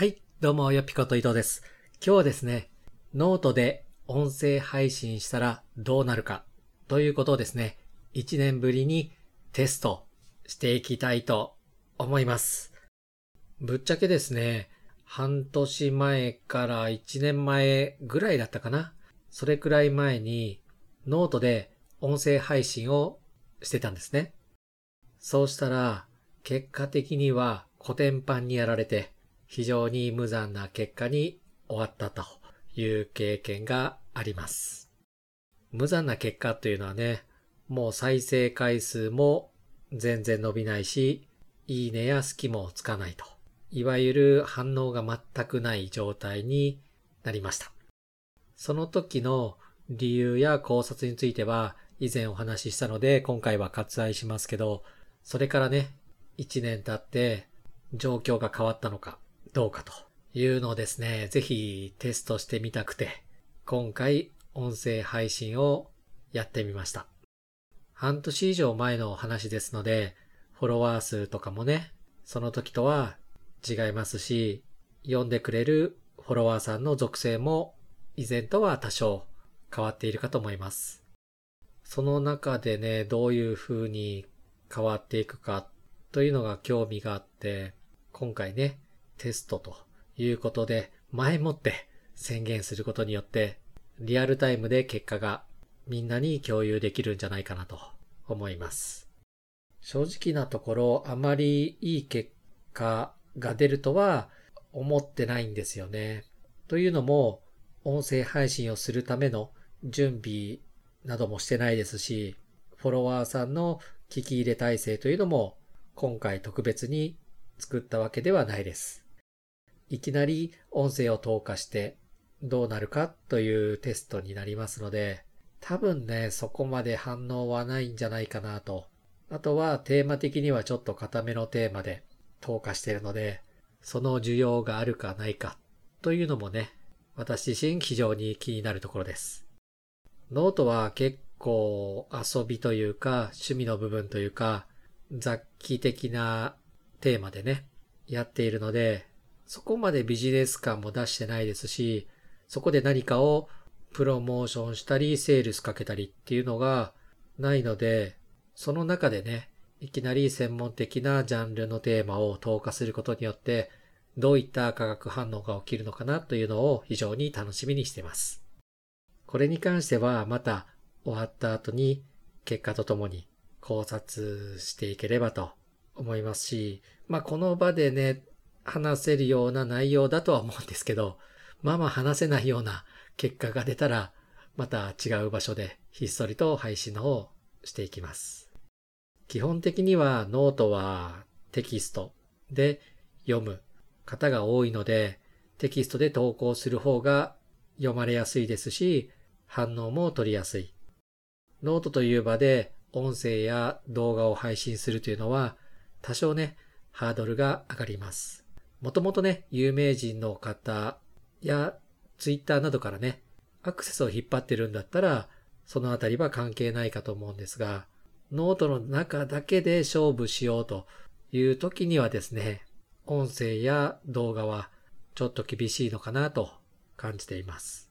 はい、どうも、よぴこと伊藤です。今日はですね、ノートで音声配信したらどうなるかということをですね、1年ぶりにテストしていきたいと思います。ぶっちゃけですね、半年前から1年前ぐらいだったかな。それくらい前にノートで音声配信をしてたんですね。そうしたら、結果的には古典版にやられて、非常に無残な結果に終わったという経験があります。無残な結果というのはね、もう再生回数も全然伸びないし、いいねや好きもつかないと。いわゆる反応が全くない状態になりました。その時の理由や考察については以前お話ししたので今回は割愛しますけど、それからね、1年経って状況が変わったのか、どうかというのをですね、ぜひテストしてみたくて、今回音声配信をやってみました。半年以上前の話ですので、フォロワー数とかもね、その時とは違いますし、読んでくれるフォロワーさんの属性も以前とは多少変わっているかと思います。その中でね、どういう風に変わっていくかというのが興味があって、今回ね、テストということで、前もって宣言することによって、リアルタイムで結果がみんなに共有できるんじゃないかなと思います。正直なところ、あまりいい結果が出るとは思ってないんですよね。というのも、音声配信をするための準備などもしてないですし、フォロワーさんの聞き入れ体制というのも今回特別に作ったわけではないです。いきなり音声を投下してどうなるかというテストになりますので、多分ね、そこまで反応はないんじゃないかなと。あとはテーマ的にはちょっと固めのテーマで投下しているので、その需要があるかないかというのもね、私自身非常に気になるところです。ノートは結構遊びというか趣味の部分というか雑記的なテーマでね、やっているので、そこまでビジネス感も出してないですし、そこで何かをプロモーションしたり、セールスかけたりっていうのがないので、その中でね、いきなり専門的なジャンルのテーマを投下することによって、どういった化学反応が起きるのかなというのを非常に楽しみにしています。これに関してはまた終わった後に結果とともに考察していければと思いますし、まあこの場でね、話せるような内容だとは思うんですけど、まあまあ話せないような結果が出たら、また違う場所でひっそりと配信の方をしていきます。基本的にはノートはテキストで読む方が多いので、テキストで投稿する方が読まれやすいですし、反応も取りやすい。ノートという場で音声や動画を配信するというのは多少ね、ハードルが上がります。もともとね、有名人の方やツイッターなどからね、アクセスを引っ張ってるんだったら、そのあたりは関係ないかと思うんですが、ノートの中だけで勝負しようという時にはですね、音声や動画はちょっと厳しいのかなと感じています。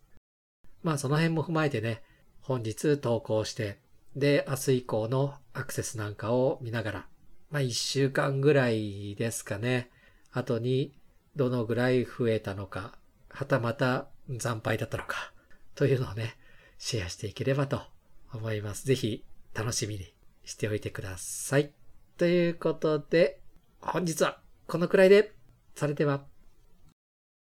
まあその辺も踏まえてね、本日投稿して、で、明日以降のアクセスなんかを見ながら、まあ一週間ぐらいですかね、後にどのぐらい増えたのか、はたまた惨敗だったのか、というのをね、シェアしていければと思います。ぜひ楽しみにしておいてください。ということで、本日はこのくらいで、それでは。